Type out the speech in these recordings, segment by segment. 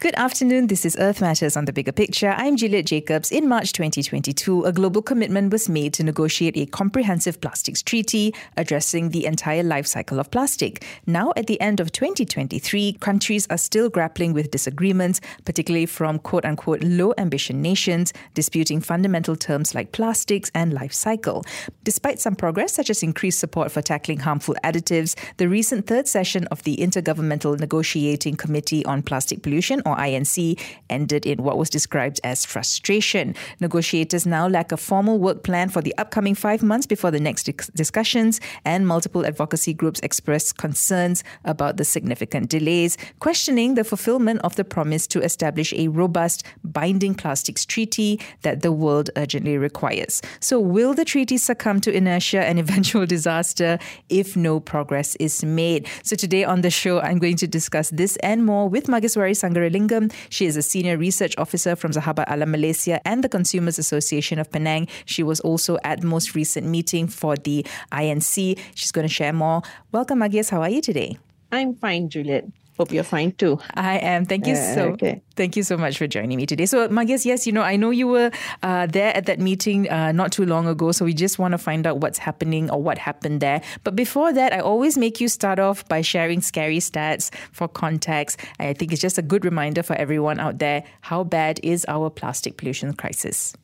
Good afternoon. This is Earth Matters on the Bigger Picture. I'm Juliet Jacobs. In March 2022, a global commitment was made to negotiate a comprehensive plastics treaty addressing the entire life cycle of plastic. Now, at the end of 2023, countries are still grappling with disagreements, particularly from quote unquote low ambition nations, disputing fundamental terms like plastics and life cycle. Despite some progress, such as increased support for tackling harmful additives, the recent third session of the Intergovernmental Negotiating Committee on Plastic Pollution or INC, ended in what was described as frustration. Negotiators now lack a formal work plan for the upcoming five months before the next discussions, and multiple advocacy groups expressed concerns about the significant delays, questioning the fulfillment of the promise to establish a robust, binding plastics treaty that the world urgently requires. So, will the treaty succumb to inertia and eventual disaster if no progress is made? So, today on the show, I'm going to discuss this and more with Mageswari Sangaraling Lingam. She is a senior research officer from Sahabat Alam Malaysia and the Consumers Association of Penang. She was also at the most recent meeting for the INC. She's going to share more. Welcome, Magias. How are you today? I'm fine, Juliet. Hope you're fine too. I am. Thank you uh, so. Okay. Thank you so much for joining me today. So, Magias, yes, you know, I know you were uh, there at that meeting uh, not too long ago. So we just want to find out what's happening or what happened there. But before that, I always make you start off by sharing scary stats for context. I think it's just a good reminder for everyone out there how bad is our plastic pollution crisis.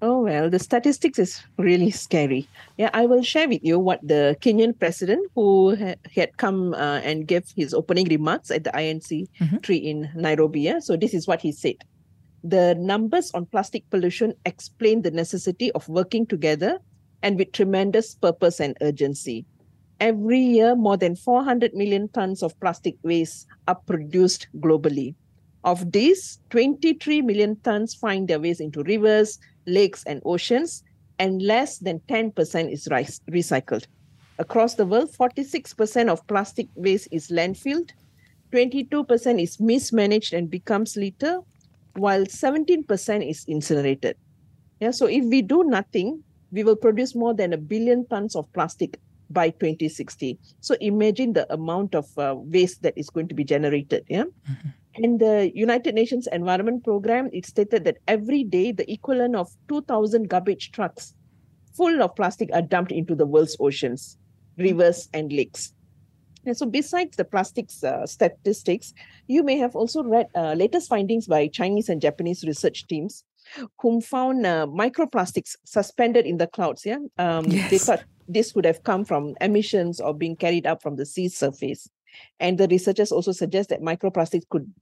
Oh, well, the statistics is really scary. Yeah, I will share with you what the Kenyan president, who ha- had come uh, and gave his opening remarks at the INC mm-hmm. tree in Nairobi. Yeah? So, this is what he said. The numbers on plastic pollution explain the necessity of working together and with tremendous purpose and urgency. Every year, more than 400 million tons of plastic waste are produced globally. Of these, 23 million tons find their ways into rivers, lakes, and oceans, and less than 10% is recycled. Across the world, 46% of plastic waste is landfilled, 22% is mismanaged and becomes litter, while 17% is incinerated. Yeah, so if we do nothing, we will produce more than a billion tons of plastic by 2060. So imagine the amount of uh, waste that is going to be generated. Yeah. Mm-hmm. In the United Nations Environment Program, it stated that every day the equivalent of 2,000 garbage trucks full of plastic are dumped into the world's oceans, rivers, and lakes. And so, besides the plastics uh, statistics, you may have also read uh, latest findings by Chinese and Japanese research teams whom found uh, microplastics suspended in the clouds. Yeah, um, yes. they thought this could have come from emissions or being carried up from the sea surface. And the researchers also suggest that microplastics could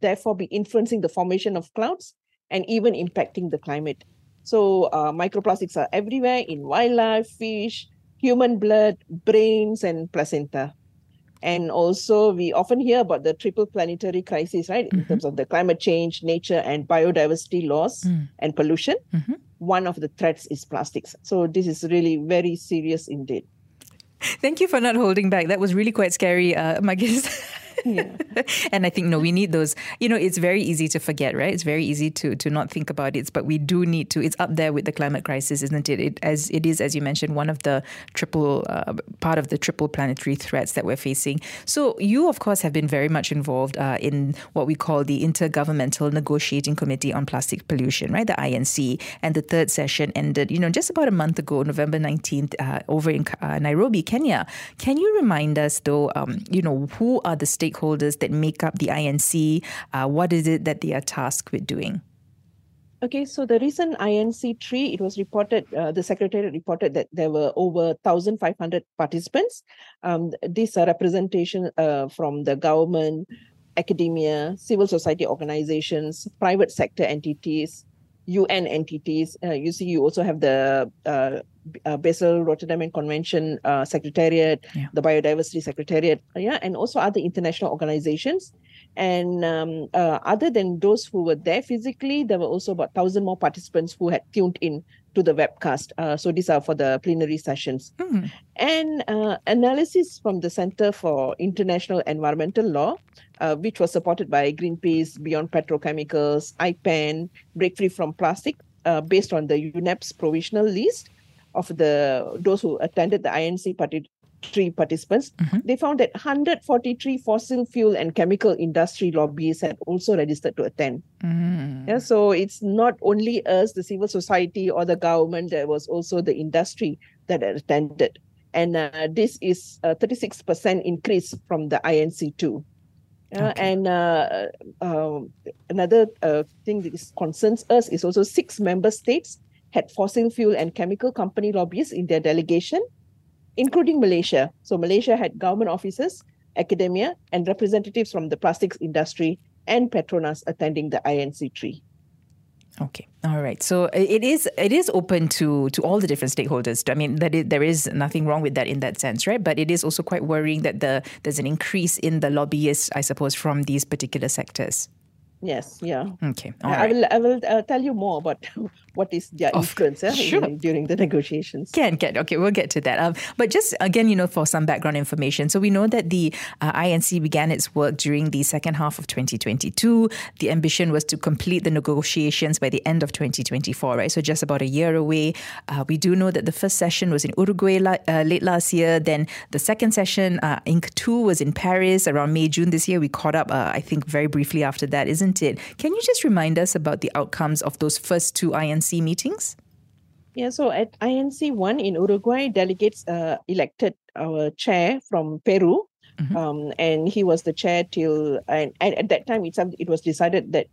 therefore be influencing the formation of clouds and even impacting the climate. So, uh, microplastics are everywhere in wildlife, fish, human blood, brains, and placenta. And also, we often hear about the triple planetary crisis, right? Mm-hmm. In terms of the climate change, nature, and biodiversity loss mm. and pollution. Mm-hmm. One of the threats is plastics. So, this is really very serious indeed. Thank you for not holding back. That was really quite scary, uh, Magis. And I think no, we need those. You know, it's very easy to forget, right? It's very easy to to not think about it, but we do need to. It's up there with the climate crisis, isn't it? It as it is, as you mentioned, one of the triple uh, part of the triple planetary threats that we're facing. So you, of course, have been very much involved uh, in what we call the Intergovernmental Negotiating Committee on Plastic Pollution, right? The INC, and the third session ended, you know, just about a month ago, November nineteenth, uh, over in uh, Nairobi, Kenya. Can you remind us, though, um, you know, who are the state stakeholders that make up the INC? Uh, what is it that they are tasked with doing? Okay, so the recent INC tree, it was reported, uh, the secretary reported that there were over 1,500 participants. Um, these are representation uh, from the government, academia, civil society organizations, private sector entities, UN entities. Uh, you see, you also have the uh, uh, Basel Rotterdam and Convention uh, Secretariat, yeah. the Biodiversity Secretariat, uh, yeah, and also other international organizations. And um, uh, other than those who were there physically, there were also about thousand more participants who had tuned in to the webcast. Uh, so these are for the plenary sessions. Mm. And uh, analysis from the Center for International Environmental Law, which was supported by Greenpeace, Beyond Petrochemicals, IPEN, Break Free from Plastic, based on the UNEP's provisional list of the those who attended the INC three participants, Mm-hmm. they found that 143 fossil fuel and chemical industry lobbyists had also registered to attend. Mm. Yeah, so it's not only us, the civil society or the government, there was also the industry that attended. And uh, this is a 36% increase from the INC2. Uh, Okay. And uh, um, another uh, thing that is, concerns us is also six member states had fossil fuel and chemical company lobbyists in their delegation, including Malaysia. So Malaysia had government officers, academia, and representatives from the plastics industry and Petronas attending the INC3. Okay. All right. So it is it is open to to all the different stakeholders. I mean, that it, there is nothing wrong with that in that sense, right? But it is also quite worrying that the there's an increase in the lobbyists, I suppose, from these particular sectors. Yes, yeah. Okay. All I right. will I will uh, tell you more about what is their Of- influence yeah, sure. in- during the negotiations. Can, can. Okay, we'll get to that. Um, but just again, you know, for some background information. So we know that the uh, INC began its work during the second half of 2022. The ambition was to complete the negotiations by the end of 2024, right? So just about a year away. Uh, we do know that the first session was in Uruguay la- uh, late last year. Then the second session, uh, Inc. 2, was in Paris around May, June this year. We caught up, uh, I think, very briefly after that, isn't it? Can you just remind us about the outcomes of those first two INC meetings? Yeah, so at INC one in Uruguay, delegates uh, elected our chair from Peru, Mhm. um, and he was the chair till and, and at that time it's it was decided that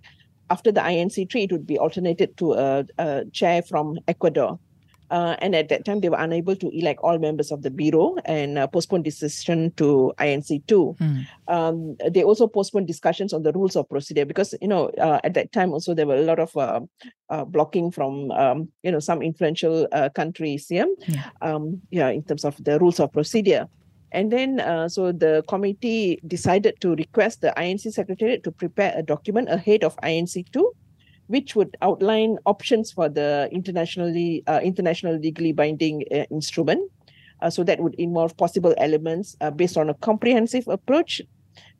after the INC three it would be alternated to a, a chair from Ecuador. Uh, and at that time, they were unable to elect all members of the bureau and uh, postponed decision to INC2. Mm. Um, they also postponed discussions on the rules of procedure because, you know, uh, at that time also there were a lot of uh, uh, blocking from, um, you know, some influential uh, countries, yeah? Yeah. Um, yeah, in terms of the rules of procedure. And then, uh, so the committee decided to request the INC Secretariat to prepare a document ahead of INC2 which would outline options for the internationally uh, international legally binding uh, instrument. Uh, so that would involve possible elements uh, based on a comprehensive approach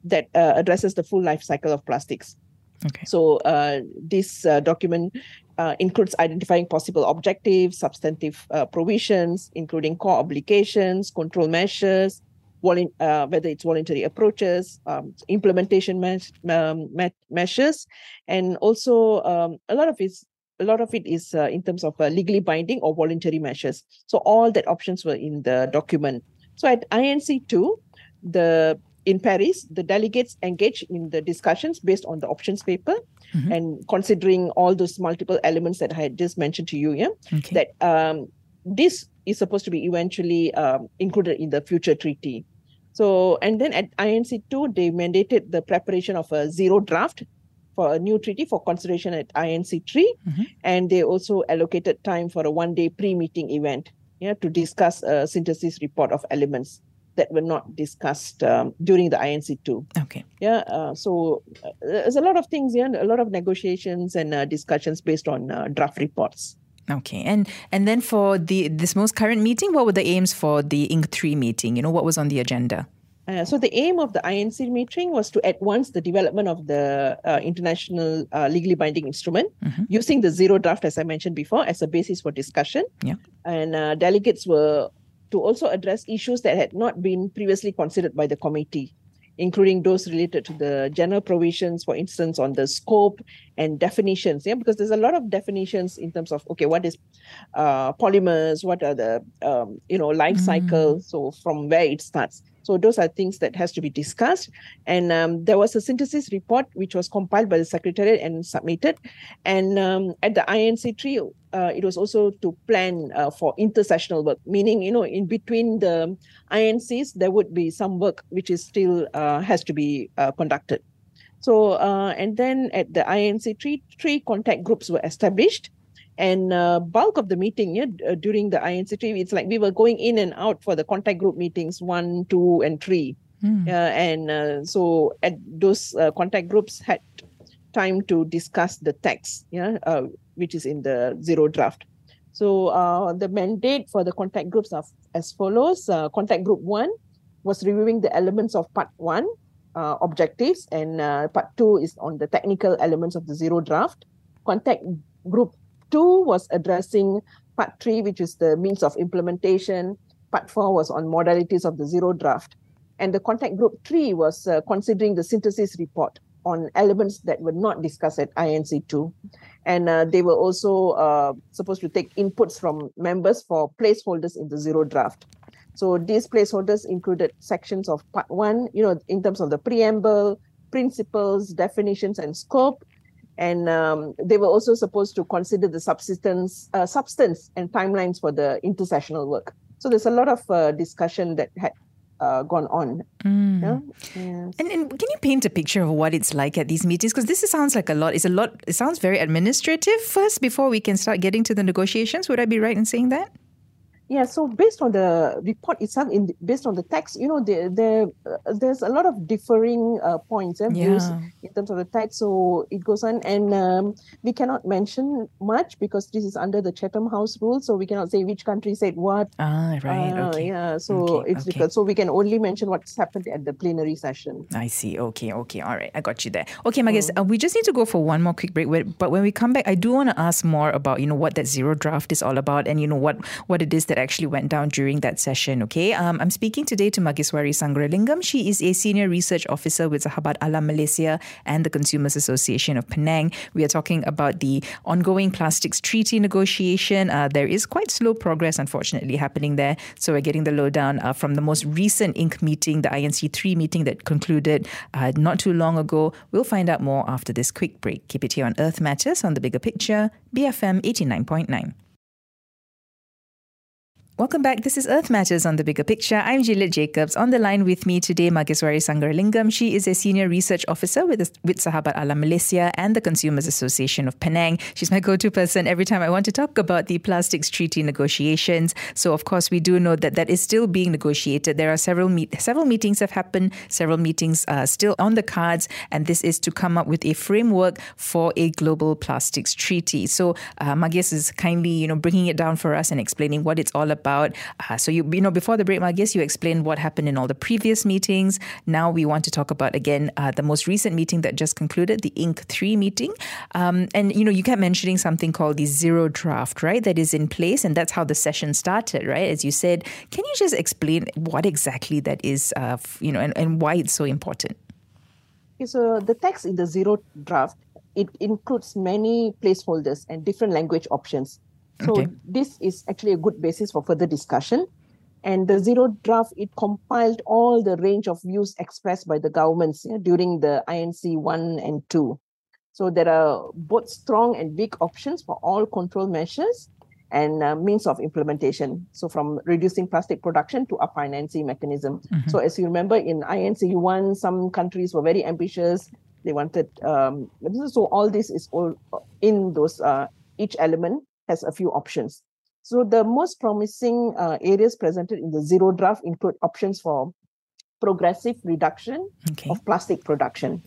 that uh, addresses the full life cycle of plastics. Okay. So uh, this uh, document uh, includes identifying possible objectives, substantive uh, provisions, including core obligations, control measures, uh, whether it's voluntary approaches, um, implementation me- um, me- measures, and also um, a lot of it. A lot of it is uh, in terms of uh, legally binding or voluntary measures. So all that options were in the document. So at INC two, the in Paris, the delegates engaged in the discussions based on the options paper Mhm. and considering all those multiple elements that I had just mentioned to you. Yeah, Okay. that um, this is supposed to be eventually um, included in the future treaty. So, and then at INC2, they mandated the preparation of a zero draft for a new treaty for consideration at INC3. Mhm. And they also allocated time for a one day pre meeting event yeah, to discuss a synthesis report of elements that were not discussed um, during the INC2. okay. Yeah, uh, so uh, there's a lot of things, yeah, a lot of negotiations and uh, discussions based on uh, draft reports. Okay, and and then for the this most current meeting, what were the aims for the Inc. Three meeting? You know, what was on the agenda? Uh, so the aim of the INC meeting was to advance the development of the uh, international uh, legally binding instrument Mhm. using the zero draft, as I mentioned before, as a basis for discussion. Yeah. And uh, delegates were to also address issues that had not been previously considered by the committee, including those related to the general provisions, for instance, on the scope and definitions. Yeah, because there's a lot of definitions in terms of okay, what is uh, polymers, what are the um, you know life cycle, so from where it starts. So those are things that has to be discussed. And um, there was a synthesis report which was compiled by the secretariat and submitted. And um, at the INC tree, uh, it was also to plan uh, for intersessional work, meaning you know in between the INCs there would be some work which is still uh, has to be uh, conducted. So uh, and then at the INC tree, three contact groups were established and uh, bulk of the meeting yeah, during the INCT, it's like we were going in and out for the contact group meetings one, two, and three. Uh, and uh, so at those uh, contact groups had time to discuss the text, yeah, uh, which is in the zero draft. So uh, the mandate for the contact groups are as follows. Uh, contact group one was reviewing the elements of part one, uh, objectives, and uh, part two is on the technical elements of the zero draft. Contact group two was addressing part three, which is the means of implementation. Part four was on modalities of the zero draft. And the contact group three was uh, considering the synthesis report on elements that were not discussed at INC2. And uh, they were also uh, supposed to take inputs from members for placeholders in the zero draft. So these placeholders included sections of part one, you know, in terms of the preamble, principles, definitions, and scope. And um, they were also supposed to consider the substance, uh, substance and timelines for the intersessional work. So there's a lot of uh, discussion that had uh, gone on. Mm. Yeah? Yes. And, and can you paint a picture of what it's like at these meetings? Because this sounds like a lot. It's a lot. It sounds very administrative first before we can start getting to the negotiations. Would I be right in saying that? Yeah, so based on the report itself, in based on the text, you know, there there uh, there's a lot of differing uh, points and eh, yeah. in terms of the text. So it goes on, and um, we cannot mention much because this is under the Chatham House rule. So we cannot say which country said what. Ah, right. Uh, okay. Yeah. So okay, it's okay. difficult. So we can only mention what's happened at the plenary session. I see. Okay. Okay. All right. I got you there. Okay, Magis, mm. uh, we just need to go for one more quick break. But when we come back, I do want to ask more about you know what that zero draft is all about, and you know what what it is that actually went down during that session. Okay, um, I'm speaking today to Mageswari Sangaralingam. She is a senior research officer with Sahabat Alam Malaysia and the Consumers Association of Penang. We are talking about the ongoing plastics treaty negotiation. Uh, there is quite slow progress, unfortunately, happening there. So we're getting the lowdown uh, from the most recent INC meeting, the INC3 meeting that concluded uh, not too long ago. We'll find out more after this quick break. Keep it here on Earth Matters on the bigger picture, BFM 89.9. Welcome back. This is Earth Matters on the Bigger Picture. I'm Juliet Jacobs. On the line with me today, Mageswari Sangaralingam. She is a senior research officer with, with Sahabat Alam Malaysia and the Consumers Association of Penang. She's my go-to person every time I want to talk about the plastics treaty negotiations. So, of course, we do know that that is still being negotiated. There are several meet- several meetings have happened, several meetings are still on the cards, and this is to come up with a framework for a global plastics treaty. So, uh, Magis is kindly, you know, bringing it down for us and explaining what it's all about about. Uh, so you you know before the break, I guess you explained what happened in all the previous meetings. Now we want to talk about again uh, the most recent meeting that just concluded, the INC three meeting. Um, and you know you kept mentioning something called the zero draft, right? That is in place, and that's how the session started, right? As you said, can you just explain what exactly that is, uh, you know, and, and why it's so important? So the text in the zero draft it includes many placeholders and different language options. So okay. this is actually a good basis for further discussion. And the zero draft, it compiled all the range of views expressed by the governments during the INC 1 and 2. So there are both strong and weak options for all control measures and uh, means of implementation. So from reducing plastic production to a financing mechanism. Mm-hmm. So as you remember in INC 1, some countries were very ambitious. They wanted, um, so all this is all in those, uh, each element has a few options. So the most promising uh, areas presented in the zero draft include options for progressive reduction okay. of plastic production,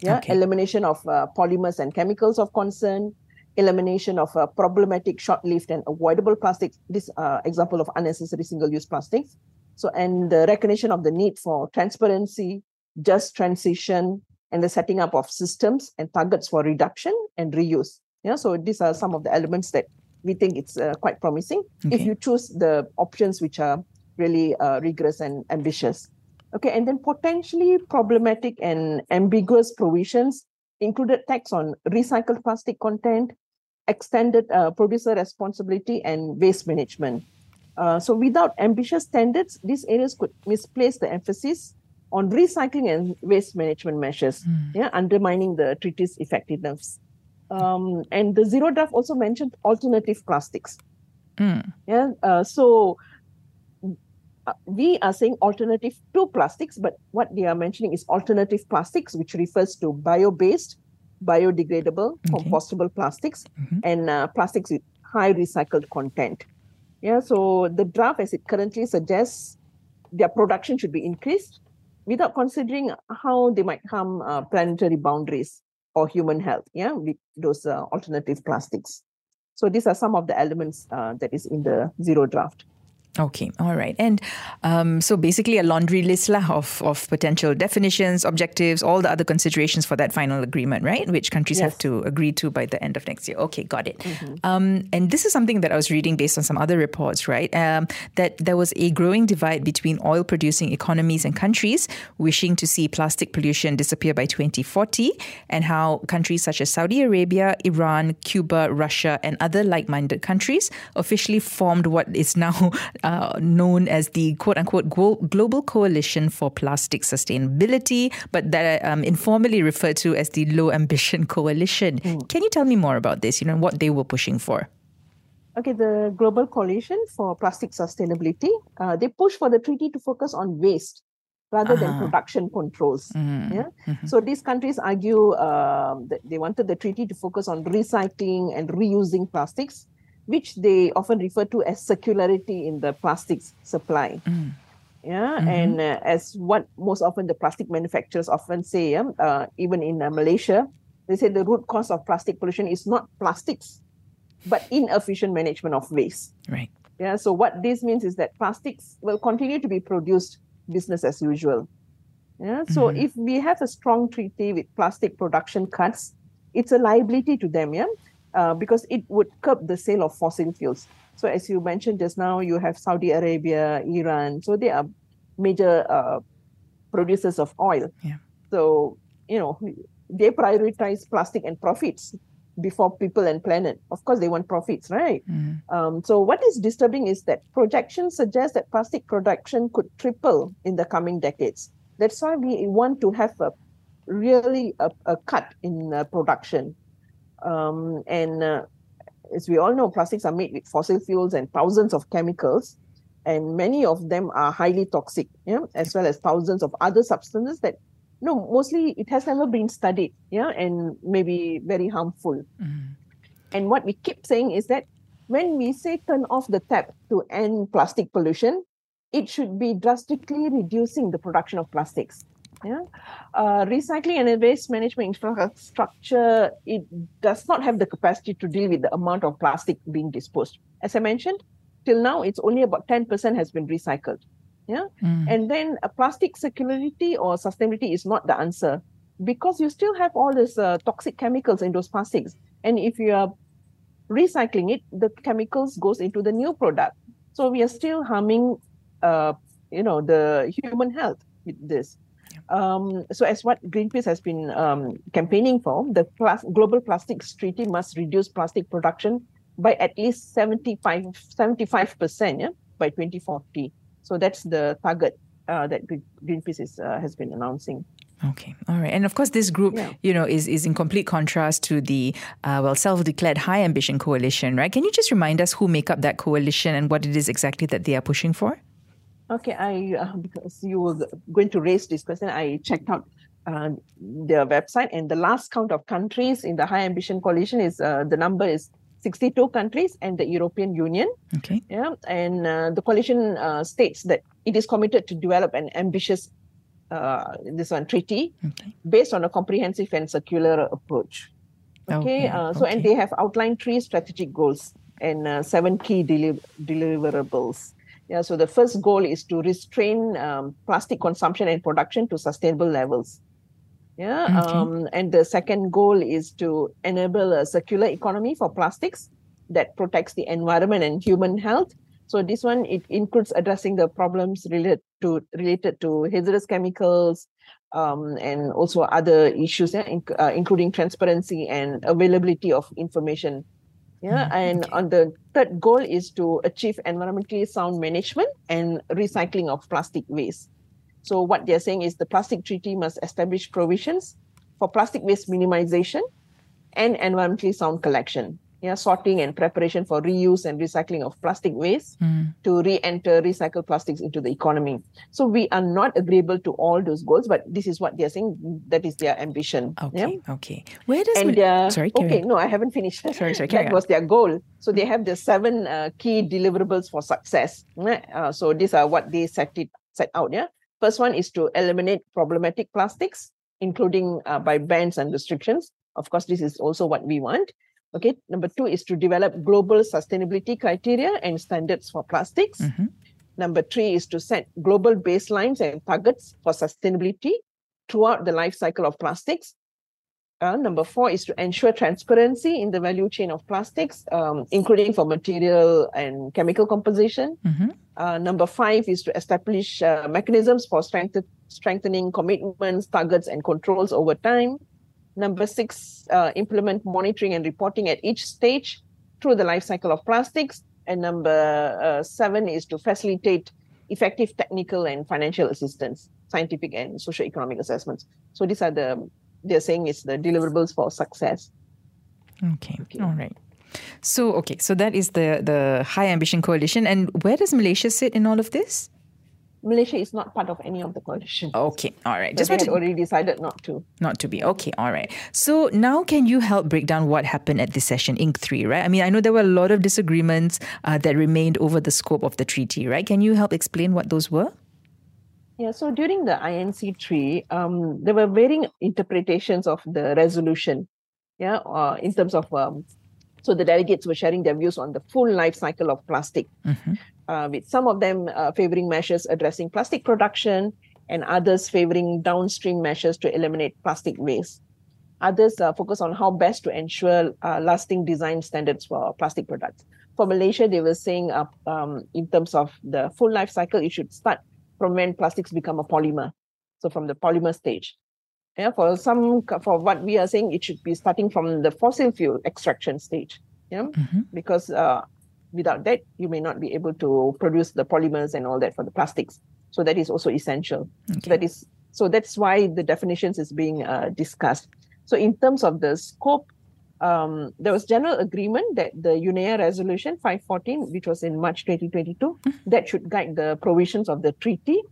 yeah, okay. elimination of uh, polymers and chemicals of concern, elimination of uh, problematic short-lived and avoidable plastics. This uh, example of unnecessary single-use plastics. So, and the recognition of the need for transparency, just transition, and the setting up of systems and targets for reduction and reuse. Yeah, so these are some of the elements that we think it's uh, quite promising okay. if you choose the options which are really uh, rigorous and ambitious. Okay, and then potentially problematic and ambiguous provisions included tax on recycled plastic content, extended uh, producer responsibility, and waste management. Uh, so, without ambitious standards, these areas could misplace the emphasis on recycling and waste management measures, mm. yeah, undermining the treaty's effectiveness. Um, and the zero draft also mentioned alternative plastics. Mm. Yeah. Uh, so uh, we are saying alternative to plastics, but what they are mentioning is alternative plastics, which refers to bio-based, biodegradable, okay. compostable plastics, mm-hmm. and uh, plastics with high recycled content. Yeah. So the draft, as it currently suggests, their production should be increased without considering how they might harm uh, planetary boundaries or human health, yeah, with those uh, alternative plastics. So these are some of the elements uh, that is in the zero draft. Okay, all right. And um, so basically a laundry list lah of, of potential definitions, objectives, all the other considerations for that final agreement, right? Which countries yes. have to agree to by the end of next year. Okay, got it. Mm-hmm. Um, and this is something that I was reading based on some other reports, right? Um, that there was a growing divide between oil producing economies and countries wishing to see plastic pollution disappear by 2040, and how countries such as Saudi Arabia, Iran, Cuba, Russia, and other like minded countries officially formed what is now uh, known as the quote unquote Global Coalition for Plastic Sustainability, but that are um, informally referred to as the Low Ambition Coalition. Mm. Can you tell me more about this? You know, what they were pushing for? Okay, the Global Coalition for Plastic Sustainability, uh, they push for the treaty to focus on waste rather uh-huh. than production controls. Mm-hmm. Yeah. Mm-hmm. So these countries argue um, that they wanted the treaty to focus on recycling and reusing plastics which they often refer to as circularity in the plastics supply. Mm. Yeah, mm-hmm. and uh, as what most often the plastic manufacturers often say, um, uh, even in uh, Malaysia, they say the root cause of plastic pollution is not plastics, but inefficient management of waste. Right. Yeah. So what this means is that plastics will continue to be produced business as usual. Yeah. So mm-hmm. if we have a strong treaty with plastic production cuts, it's a liability to them. Yeah. Uh, because it would curb the sale of fossil fuels. So, as you mentioned just now, you have Saudi Arabia, Iran. So, they are major uh, producers of oil. Yeah. So, you know, they prioritize plastic and profits before people and planet. Of course, they want profits, right? Mm-hmm. Um, so, what is disturbing is that projections suggest that plastic production could triple in the coming decades. That's why we want to have a really a, a cut in uh, production um, and uh, as we all know, plastics are made with fossil fuels and thousands of chemicals, and many of them are highly toxic, yeah, as well as thousands of other substances that no, mostly it has never been studied, yeah, and maybe very harmful. Mm. And what we keep saying is that when we say turn off the tap to end plastic pollution, it should be drastically reducing the production of plastics yeah. Uh, recycling and waste management infrastructure it does not have the capacity to deal with the amount of plastic being disposed. As i mentioned till now it's only about 10% has been recycled. Yeah. Mm. and then a plastic circularity or sustainability is not the answer because you still have all these uh, toxic chemicals in those plastics. And if you are recycling it the chemicals goes into the new product. So we are still harming uh, you know the human health with this um, so, as what Greenpeace has been um, campaigning for, the plas- Global Plastics Treaty must reduce plastic production by at least 75, 75% yeah, by 2040. So, that's the target uh, that Greenpeace is, uh, has been announcing. Okay, all right, and of course, this group, yeah. you know, is is in complete contrast to the uh, well self-declared high ambition coalition, right? Can you just remind us who make up that coalition and what it is exactly that they are pushing for? Okay, I uh, because you were going to raise this question, I checked out uh, their website, and the last count of countries in the High Ambition Coalition is uh, the number is 62 countries and the European Union. Okay. Yeah, and uh, the coalition uh, states that it is committed to develop an ambitious uh, this one treaty okay. based on a comprehensive and circular approach. Okay, okay. so okay. and they have outlined three strategic goals and seven key deli- deliverables. Yeah, so the first goal is to restrain um, plastic consumption and production to sustainable levels. Yeah, okay. um, and the second goal is to enable a circular economy for plastics that protects the environment and human health. So this one it includes addressing the problems related to related to hazardous chemicals, um, and also other issues, yeah, in, uh, including transparency and availability of information yeah, mm, and okay. on the third goal is to achieve environmentally sound management and recycling of plastic waste. So what they're saying is the plastic treaty must establish provisions for plastic waste minimization and environmentally sound collection yeah, sorting and preparation for reuse and recycling of plastic waste mm. to re-enter recycled plastics into the economy. So we are not agreeable to all those goals, but this is what they're saying. That is their ambition. Okay, yeah? okay. Where does and uh, sorry? Okay, no, I haven't finished. Sorry, sorry. that was their goal. So they have the seven uh, key deliverables for success. Uh, so these are what they set it set out. Yeah. First one is to eliminate problematic plastics, including uh, by bans and restrictions. Of course, this is also what we want. Okay, number two is to develop global sustainability criteria and standards for plastics. Mm-hmm. Number three is to set global baselines and targets for sustainability throughout the life cycle of plastics. Uh, number four is to ensure transparency in the value chain of plastics, um, including for material and chemical composition. Mm-hmm. Uh, number five is to establish uh, mechanisms for strength- strengthening commitments, targets, and controls over time. Number six, uh, implement monitoring and reporting at each stage through the life cycle of plastics. And number uh, seven is to facilitate effective technical and financial assistance, scientific and socio-economic assessments. So these are the they're saying it's the deliverables for success. Okay. okay. All right. So okay, so that is the the High Ambition Coalition, and where does Malaysia sit in all of this? Malaysia is not part of any of the coalition. Okay, all right. Just had already decided not to. Not to be. Okay, all right. So now, can you help break down what happened at this session, Inc. Three? Right. I mean, I know there were a lot of disagreements uh, that remained over the scope of the treaty. Right. Can you help explain what those were? Yeah, so during the INC three, um, there were varying interpretations of the resolution. Yeah, uh, in terms of um, so the delegates were sharing their views on the full life cycle of plastic, mm-hmm. uh, with some of them uh, favoring measures addressing plastic production and others favoring downstream measures to eliminate plastic waste. Others uh, focus on how best to ensure uh, lasting design standards for plastic products. For Malaysia, they were saying uh, um, in terms of the full life cycle, it should start from when plastics become a polymer. So from the polymer stage. Yeah, for some for what we are saying, it should be starting from the fossil fuel extraction stage. Yeah, mm-hmm. because uh, without that, you may not be able to produce the polymers and all that for the plastics. So that is also essential. Okay. So that is so that's why the definitions is being uh, discussed. So in terms of the scope, um, there was general agreement that the UNEA resolution 514, which was in March 2022, mm-hmm. that should guide the provisions of the treaty,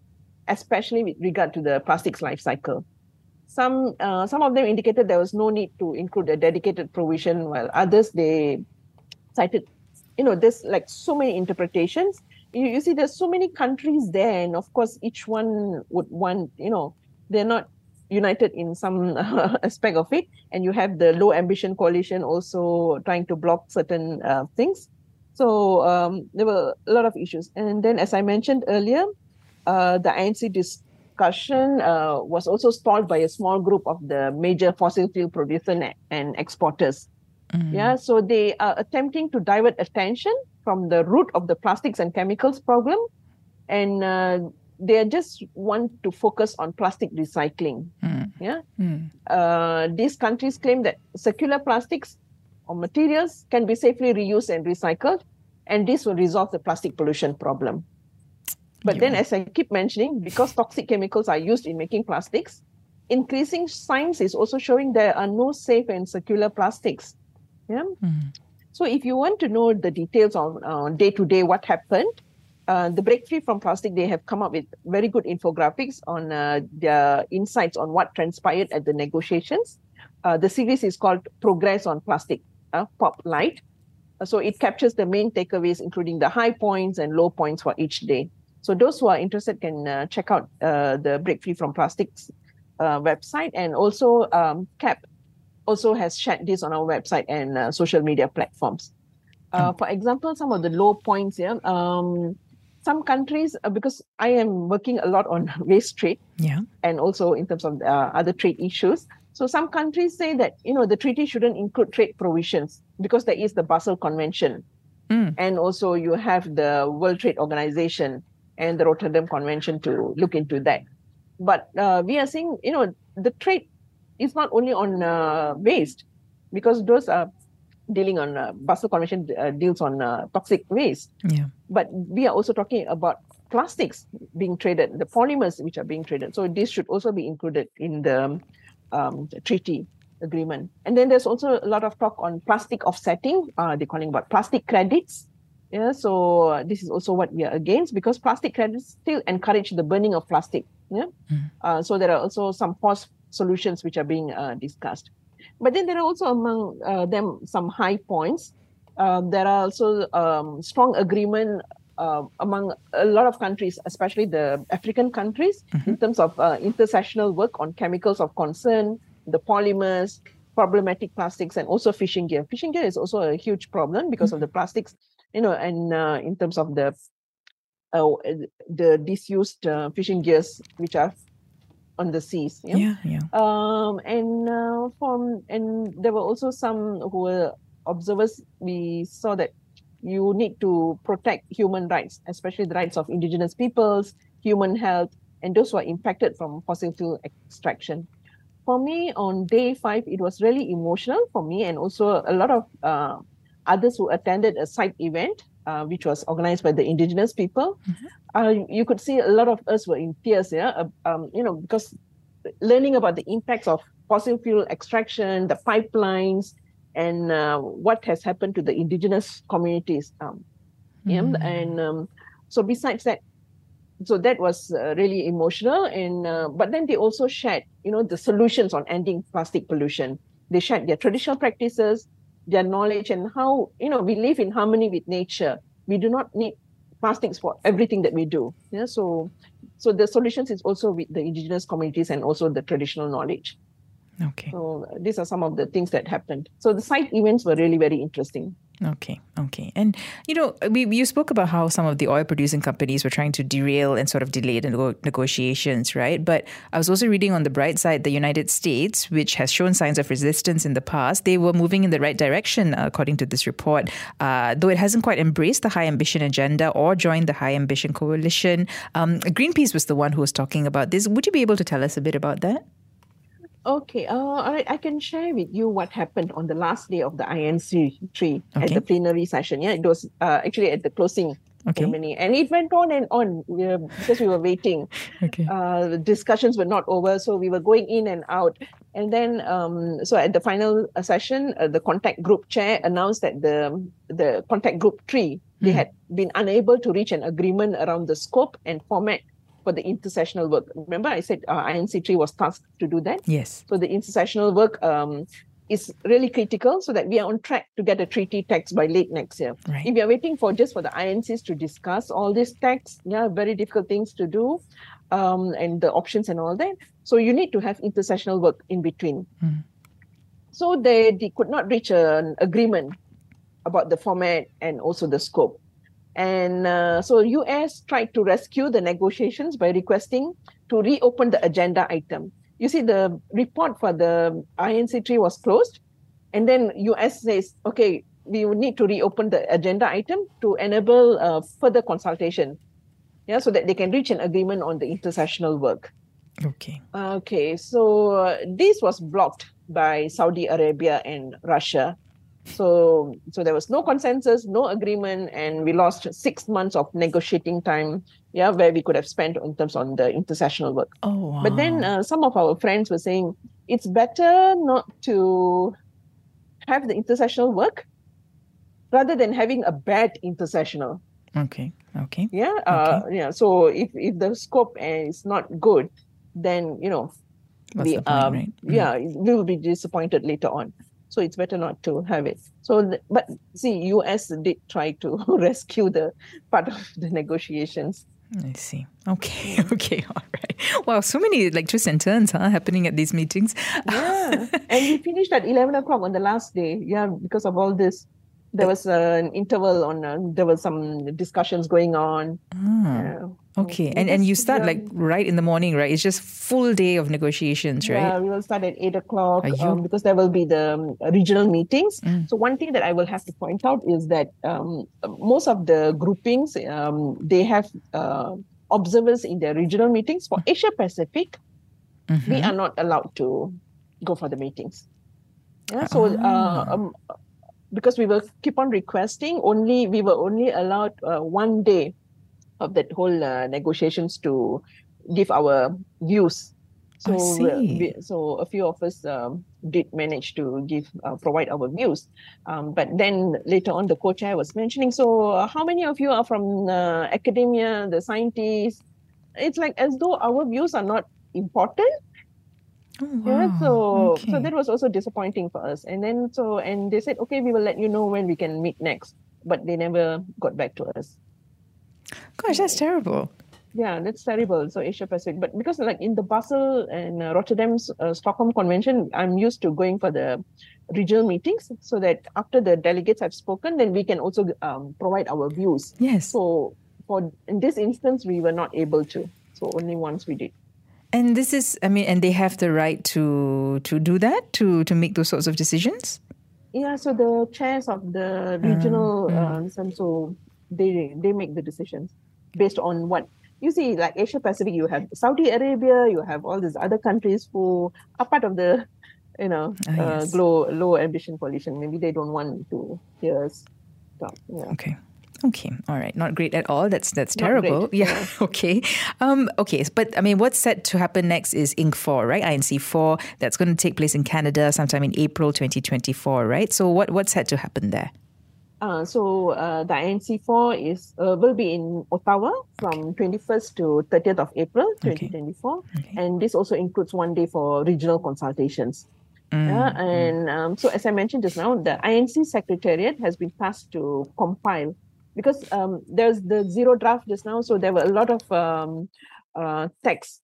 especially with regard to the plastics life cycle. Some uh, some of them indicated there was no need to include a dedicated provision, while others they cited, you know, there's like so many interpretations. You, you see, there's so many countries there, and of course, each one would want, you know, they're not united in some aspect of it. And you have the low ambition coalition also trying to block certain uh, things. So um, there were a lot of issues. And then as i mentioned earlier uh, the inc discussion uh, was also stalled by a small group of the major fossil fuel producers and exporters mm. yeah so they are attempting to divert attention from the root of the plastics and chemicals problem and uh, they just want to focus on plastic recycling. Mm. Yeah. Mm. Uh, these countries claim that circular plastics or materials can be safely reused and recycled, and this will resolve the plastic pollution problem. But yeah. then, as I keep mentioning, because toxic chemicals are used in making plastics, increasing science is also showing there are no safe and circular plastics. Yeah. Mm. So, if you want to know the details on day to day what happened, uh, the break free from plastic they have come up with very good infographics on uh, their insights on what transpired at the negotiations uh, the series is called progress on plastic uh, pop light so it captures the main takeaways including the high points and low points for each day so those who are interested can uh, check out the break free from plastics website. And also um, cap also has shared this on our website and social media platforms. Uh, for example, some of the low points here, um, some countries, uh, because I am working a lot on waste trade, yeah, and also in terms of uh, other trade issues. So some countries say that you know the treaty shouldn't include trade provisions because there is the Basel Convention, mm. and also you have the World Trade Organization and the Rotterdam Convention to look into that. But uh, we are saying you know the trade is not only on uh, waste because those are dealing on uh, Basel Convention uh, deals on uh, toxic waste. Yeah. But we are also talking about plastics being traded, the polymers which are being traded. So this should also be included in the, um, the treaty agreement. And then there's also a lot of talk on plastic offsetting. Uh, they're calling about plastic credits. Yeah, so this is also what we are against because plastic credits still encourage the burning of plastic. Yeah, mm. uh, so there are also some forced solutions which are being uh, discussed. But then there are also among uh, them some high points. Uh, there are also um, strong agreement uh, among a lot of countries, especially the African countries, mm-hmm. in terms of uh, intersessional work on chemicals of concern, the polymers, problematic plastics, and also fishing gear. Fishing gear is also a huge problem because mm-hmm. of the plastics, you know, and uh, in terms of the uh, the disused uh, fishing gears which are on the seas. Yeah, yeah. yeah. Um, and uh, from and there were also some who were observers. We saw that you need to protect human rights, especially the rights of indigenous peoples, human health, and those who are impacted from fossil fuel extraction. For me, on day five, it was really emotional for me, and also a lot of uh, others who attended a site event, uh, which was organized by the indigenous people. Mm-hmm. Uh, you could see a lot of us were in tears, yeah, uh, um, you know, because learning about the impacts of fossil fuel extraction, the pipelines, and uh, what has happened to the indigenous communities. Um, mm-hmm. yeah, and um, so besides that, so that was uh, really emotional and uh, but then they also shared you know the solutions on ending plastic pollution they shared their traditional practices their knowledge and how you know we live in harmony with nature. We do not need plastics for everything that we do. Yeah so so the solutions is also with the indigenous communities and also the traditional knowledge okay so these are some of the things that happened so the site events were really very interesting Okay, okay. And, you know, we, you spoke about how some of the oil producing companies were trying to derail and sort of delay the negotiations, right? But I was also reading on the bright side, the United States, which has shown signs of resistance in the past, they were moving in the right direction, according to this report, uh, though it hasn't quite embraced the high ambition agenda or joined the high ambition coalition. Um, Greenpeace was the one who was talking about this. Would you be able to tell us a bit about that? Okay, uh, all right. I can share with you what happened on the last day of the INC tree okay. at the plenary session. Yeah, it was uh, actually at the closing okay. ceremony, and it went on and on uh, because we were waiting. okay. Uh, the discussions were not over, so we were going in and out. And then, um, so at the final uh, session, uh, the contact group chair announced that the the contact group tree they mm. had been unable to reach an agreement around the scope and format for the intersessional work. Remember, I said uh, INC3 was tasked to do that. Yes. So the intersessional work um, is really critical so that we are on track to get a treaty text by late next year. Right. If you are waiting for just for the INCs to discuss all these texts, yeah, very difficult things to do, um, and the options and all that. So you need to have intersessional work in between. Mm. So they, they could not reach an agreement about the format and also the scope. And uh, so US tried to rescue the negotiations by requesting to reopen the agenda item. You see, the report for the INC3 was closed. And then US says, okay, we would need to reopen the agenda item to enable uh, further consultation. Yeah, so that they can reach an agreement on the intersessional work. Okay. Okay, so uh, this was blocked by Saudi Arabia and Russia so, so there was no consensus, no agreement, and we lost six months of negotiating time. Yeah, where we could have spent in terms on the intersessional work. Oh, wow. But then uh, some of our friends were saying it's better not to have the intersessional work rather than having a bad intersessional. Okay. Okay. Yeah. Uh. Yeah. So if if the scope is not good, then you know, What's the, the point, um, right? mm. yeah, we will be disappointed later on so it's better not to have it so the, but see us did try to rescue the part of the negotiations I see. Okay, okay, all right. Wow, so many like twists and turns, huh, happening at these meetings. Yeah, and we finished at eleven o'clock on the last day. Yeah, because of all this there was uh, an interval on uh, there was some discussions going on ah, okay and and you start yeah. like right in the morning right it's just full day of negotiations right yeah we will start at 8 o'clock um, because there will be the um, regional meetings mm. so one thing that i will have to point out is that um, most of the groupings um, they have uh, observers in their regional meetings for asia pacific mm-hmm. we are not allowed to go for the meetings yeah so uh, ah. um, because we will keep on requesting only we were only allowed uh, one day of that whole uh, negotiations to give our views. So we, so a few of us um, did manage to give uh, provide our views. Um, but then later on the co-chair was mentioning so uh, how many of you are from uh, academia the scientists? It's like as though our views are not important Oh, wow. Yeah, so okay. so that was also disappointing for us. And then so and they said, okay, we will let you know when we can meet next. But they never got back to us. Gosh, that's terrible. Yeah, that's terrible. So Asia Pacific, but because like in the Basel and uh, Rotterdam's uh, Stockholm Convention, I'm used to going for the regional meetings so that after the delegates have spoken, then we can also um, provide our views. Yes. So for in this instance, we were not able to. So only once we did. And this is, I mean, and they have the right to to do that to to make those sorts of decisions. Yeah. So the chairs of the regional, mm. um, so they they make the decisions based on what you see. Like Asia Pacific, you have Saudi Arabia, you have all these other countries who are part of the you know, oh, yes. uh, low low ambition coalition. Maybe they don't want to hear us talk. Yeah. Okay. Okay, all right, not great at all. That's that's not terrible. Great. Yeah, okay, um, okay. But I mean, what's set to happen next is INC Four, right? INC Four. That's going to take place in Canada sometime in April 2024, right? So what what's set to happen there? Uh, so uh, the INC four is uh, will be in Ottawa from twenty first to thirtieth of April, twenty twenty four, and this also includes one day for regional consultations. Mm, yeah, and um, so as I mentioned just now, the INC Secretariat has been tasked to compile because um, there's the zero draft just now, so there were a lot of um, uh, text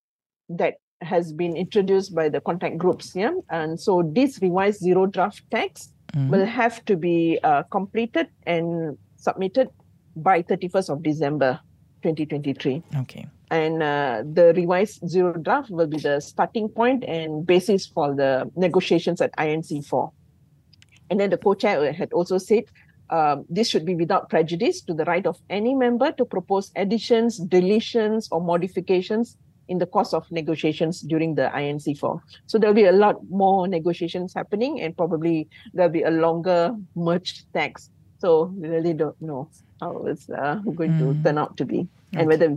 that has been introduced by the contact groups. Yeah, and so this revised zero draft text mm. will have to be uh, completed and submitted by 31st of December 2023. Okay. And uh, the revised zero draft will be the starting point and basis for the negotiations at INC4. And then the co-chair had also said um, this should be without prejudice to the right of any member to propose additions, deletions, or modifications in the course of negotiations during the INC4. So there'll be a lot more negotiations happening, and probably there'll be a longer merged text. So we really don't know how it's uh, going mm. to turn out to be, and whether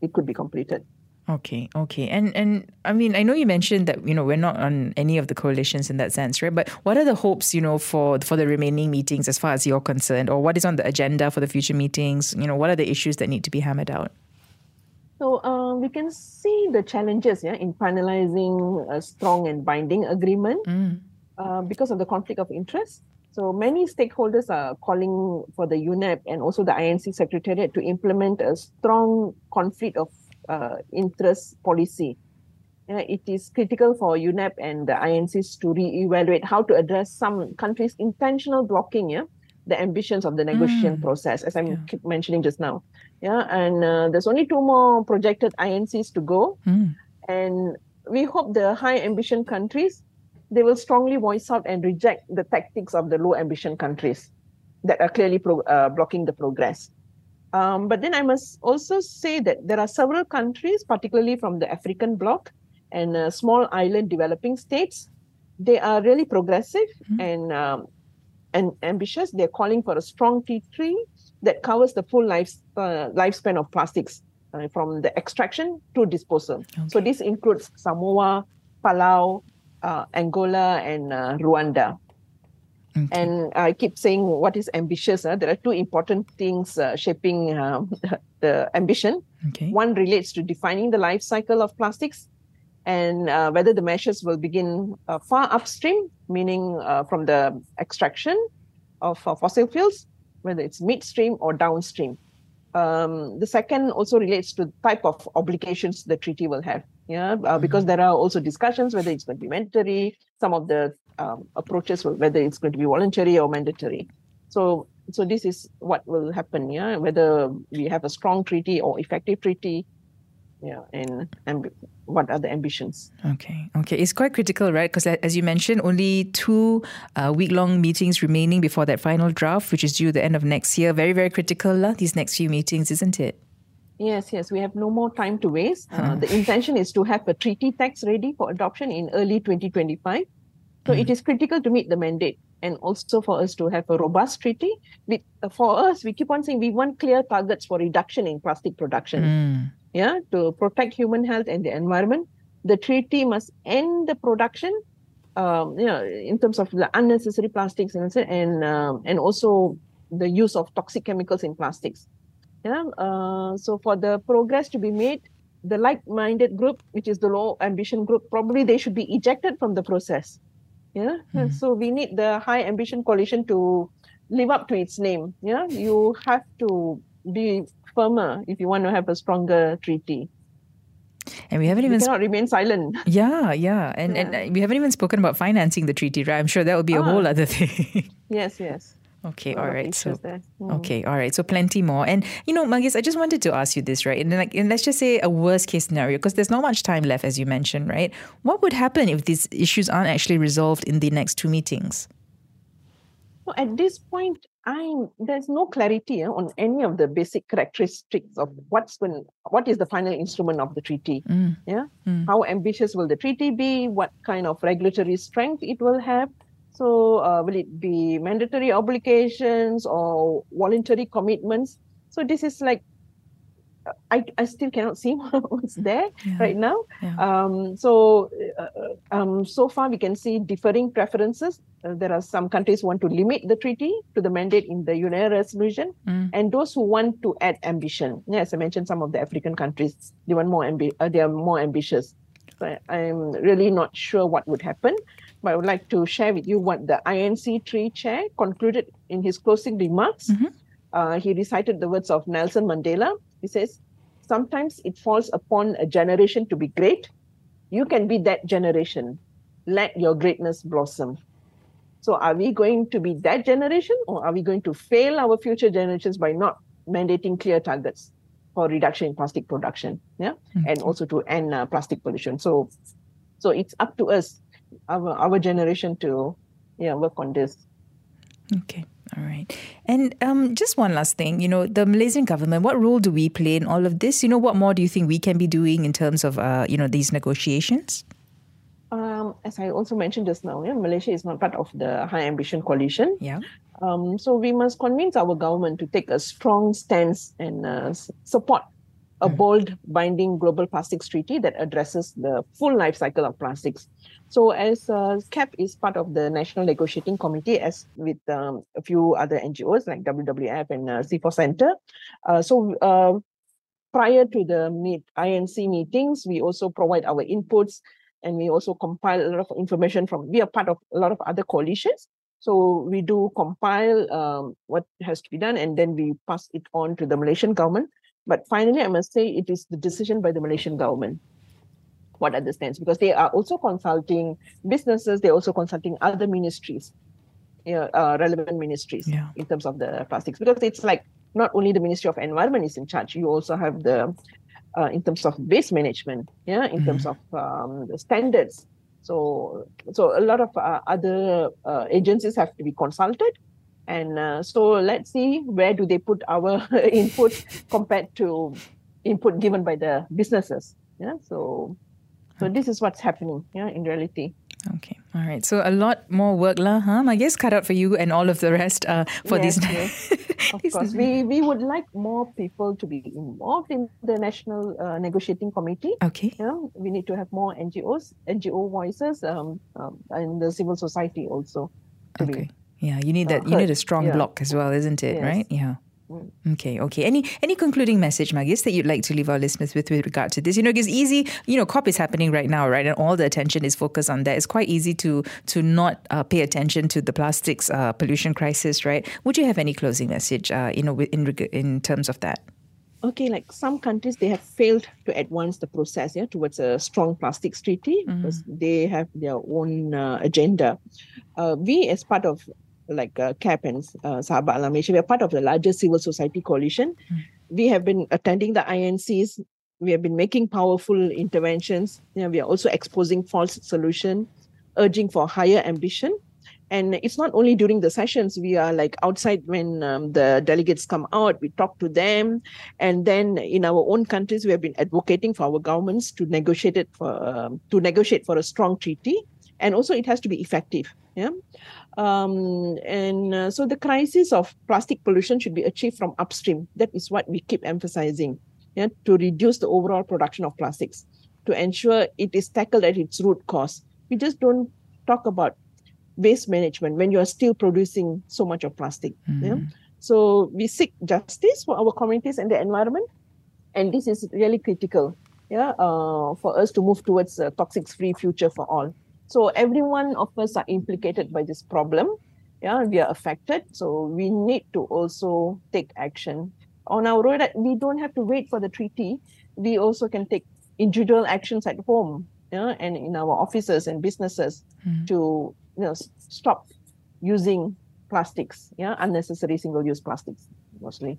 it could be completed. Okay, okay. And and I mean, I know you mentioned that, you know, we're not on any of the coalitions in that sense, right? But what are the hopes, you know, for for the remaining meetings as far as you're concerned? Or what is on the agenda for the future meetings? You know, what are the issues that need to be hammered out? So uh, we can see the challenges yeah, in finalizing a strong and binding agreement mm. uh, because of the conflict of interest. So many stakeholders are calling for the UNEP and also the INC Secretariat to implement a strong conflict of uh, interest policy. Uh, it is critical for UNEP and the INCs to re-evaluate how to address some countries' intentional blocking yeah, the ambitions of the negotiation mm. process, as I'm yeah. keep mentioning just now. Yeah, and uh, there's only two more projected INCs to go, mm. and we hope the high ambition countries they will strongly voice out and reject the tactics of the low ambition countries that are clearly pro- uh, blocking the progress. Um, but then I must also say that there are several countries, particularly from the African bloc and uh, small island developing states, they are really progressive mm-hmm. and um, and ambitious. They're calling for a strong T3 that covers the full life, uh, lifespan of plastics uh, from the extraction to disposal. Okay. So this includes Samoa, Palau, uh, Angola, and uh, Rwanda. Okay. And I keep saying what is ambitious. Uh? There are two important things uh, shaping uh, the ambition. Okay. One relates to defining the life cycle of plastics and uh, whether the measures will begin uh, far upstream, meaning uh, from the extraction of fossil fuels, whether it's midstream or downstream. Um, the second also relates to the type of obligations the treaty will have. Yeah, mm-hmm. because there are also discussions whether it's going to be mandatory. Some of the um, approaches whether it's going to be voluntary or mandatory. So so this is what will happen. Yeah, whether we have a strong treaty or effective treaty. Yeah, and and what are the ambitions? Okay, okay, it's quite critical, right? Because as you mentioned, only two uh, week-long meetings remaining before that final draft, which is due the end of next year. Very, very critical. Uh, these next few meetings, isn't it? Yes, yes, we have no more time to waste. Uh, the intention is to have a treaty text ready for adoption in early 2025. So mm. it is critical to meet the mandate and also for us to have a robust treaty. With, for us, we keep on saying we want clear targets for reduction in plastic production. Mm. Yeah, to protect human health and the environment. The treaty must end the production, um, you know, in terms of the unnecessary plastics and and, um, and also the use of toxic chemicals in plastics. Yeah, uh, so for the progress to be made, the like-minded group, which is the low ambition group, probably they should be ejected from the process yeah. Mm. So we need the high ambition coalition to live up to its name. Yeah. You have to be firmer if you want to have a stronger treaty. And we haven't even we cannot remain silent. Yeah, yeah, and yeah. and we haven't even spoken about financing the treaty, right? I'm sure that would be a ah. whole other thing. yes, yes. Okay, all right. So mm. okay, all right. So plenty more. And you know, Magis, I just wanted to ask you this, right? And like, and let's just say a worst case scenario, because there's not much time left, as you mentioned, right? What would happen if these issues aren't actually resolved in the next two meetings? Well, at this point, I'm there's no clarity uh, on any of the basic characteristics of what's when what is the final instrument of the treaty. Mm. Yeah, mm. how ambitious will the treaty be? What kind of regulatory strength it will have? So, uh, will it be mandatory obligations or voluntary commitments? So, this is like, I, I still cannot see what's there yeah. right now. Yeah. Um, so, uh, um, so far we can see differing preferences. Uh, there are some countries want to limit the treaty to the mandate in the UN resolution, mm. and those who want to add ambition. Yeah, as I mentioned, some of the African countries they want more ambi- uh, they are more ambitious. So I'm really not sure what would happen I would like to share with you what the INC tree chair concluded in his closing remarks. Mm-hmm. Uh, he recited the words of Nelson Mandela. He says, Sometimes it falls upon a generation to be great. You can be that generation. Let your greatness blossom. So, are we going to be that generation or are we going to fail our future generations by not mandating clear targets for reduction in plastic production? Yeah. Mm-hmm. And also to end uh, plastic pollution. So, so it's up to us our our generation to yeah work on this. Okay. All right. And um, just one last thing, you know, the Malaysian government, what role do we play in all of this? You know, what more do you think we can be doing in terms of, uh, you know, these negotiations? Um, as I also mentioned just now, yeah, Malaysia is not part of the High Ambition Coalition. Yeah. Um, so we must convince our government to take a strong stance and uh, support a mm. bold, binding global plastics treaty that addresses the full life cycle of plastics. So, as uh, CAP is part of the National Negotiating Committee, as with um, a few other NGOs like WWF and uh, CIFOR Center. Uh, so, uh, prior to the meet, INC meetings, we also provide our inputs and we also compile a lot of information from. We are part of a lot of other coalitions. So we do compile um, what has to be done and then we pass it on to the Malaysian government but finally, I must say it is the decision by the Malaysian government. What are the stands? Because they are also consulting businesses, they're also consulting other ministries, you know, uh, relevant ministries yeah. in terms of the plastics. Because it's like not only the Ministry of Environment is in charge, you also have the uh, in terms of waste management, yeah, in mm-hmm. terms of um, the standards. So, so a lot of uh, other uh, agencies have to be consulted, and uh, so let's see where do they put our input compared to input given by the businesses yeah so so this is what's happening yeah in reality okay all right so a lot more work lah huh i guess cut out for you and all of the rest uh, for yes, these yes. of course we we would like more people to be involved in the national uh, negotiating committee okay yeah we need to have more ngos ngo voices um, um and the civil society also okay yeah, you need that. Uh, you need a strong yeah. block as well, isn't it? Yes. Right? Yeah. Okay, okay. Any any concluding message, Magis, that you'd like to leave our listeners with with regard to this? You know, it's easy. You know, COP is happening right now, right, and all the attention is focused on that. It's quite easy to to not uh, pay attention to the plastics uh, pollution crisis, right? Would you have any closing message, uh, you know, in in terms of that? okay, like some countries, they have failed to advance the process yeah, towards a strong plastics treaty mm. because they have their own uh, agenda. Uh, we, as part of like uh, CAP and uh, Sahabat Alam Malaysia, we are part of the largest civil society coalition. Mm. We have been attending the INCs. We have been making powerful interventions. You know, we are also exposing false solutions, urging for higher ambition. And it's not only during the sessions, we are like outside when um, the delegates come out, we talk to them. And then in our own countries, we have been advocating for our governments to negotiate it for, um, to negotiate for a strong treaty. And also it has to be effective. Yeah. Um, and uh, so the crisis of plastic pollution should be achieved from upstream. That is what we keep emphasizing yeah, to reduce the overall production of plastics, to ensure it is tackled at its root cause. We just don't talk about waste management when you are still producing so much of plastic. Mm-hmm. Yeah? So we seek justice for our communities and the environment. And this is really critical yeah, uh, for us to move towards a toxic-free future for all. So every one of us are implicated by this problem. Yeah, we are affected. So we need to also take action. On our road, we don't have to wait for the treaty. We also can take individual actions at home yeah, and in our offices and businesses mm. to you know stop using plastics, yeah, unnecessary single-use plastics mostly.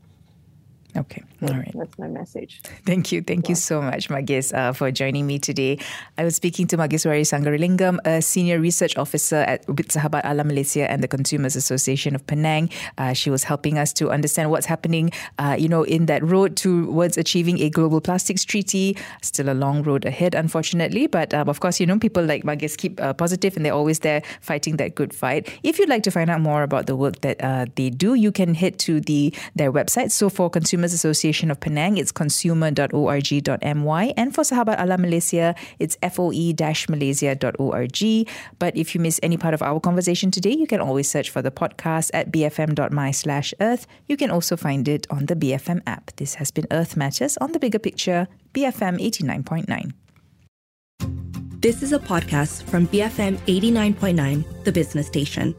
Okay. All right. That's my message. Thank you. Thank yeah. you so much, Magis, uh, for joining me today. I was speaking to Mageswari Sangaralingam, a senior research officer at with Sahabat Alam Malaysia and the Consumers Association of Penang. Uh, she was helping us to understand what's happening, uh, you know, in that road towards achieving a global plastics treaty. Still a long road ahead, unfortunately. But um, of course, you know, people like Magis keep uh, positive and they're always there fighting that good fight. If you'd like to find out more about the work that uh, they do, you can head to the their website. So for consumers Consumers Association of Penang, it's consumer.org.my. And for Sahabat Alam Malaysia, it's foe-malaysia.org. But if you miss any part of our conversation today, you can always search for the podcast at bfm.my slash earth. You can also find it on the BFM app. This has been Earth Matters on the bigger picture, BFM 89.9. This is a podcast from BFM 89.9, the business station.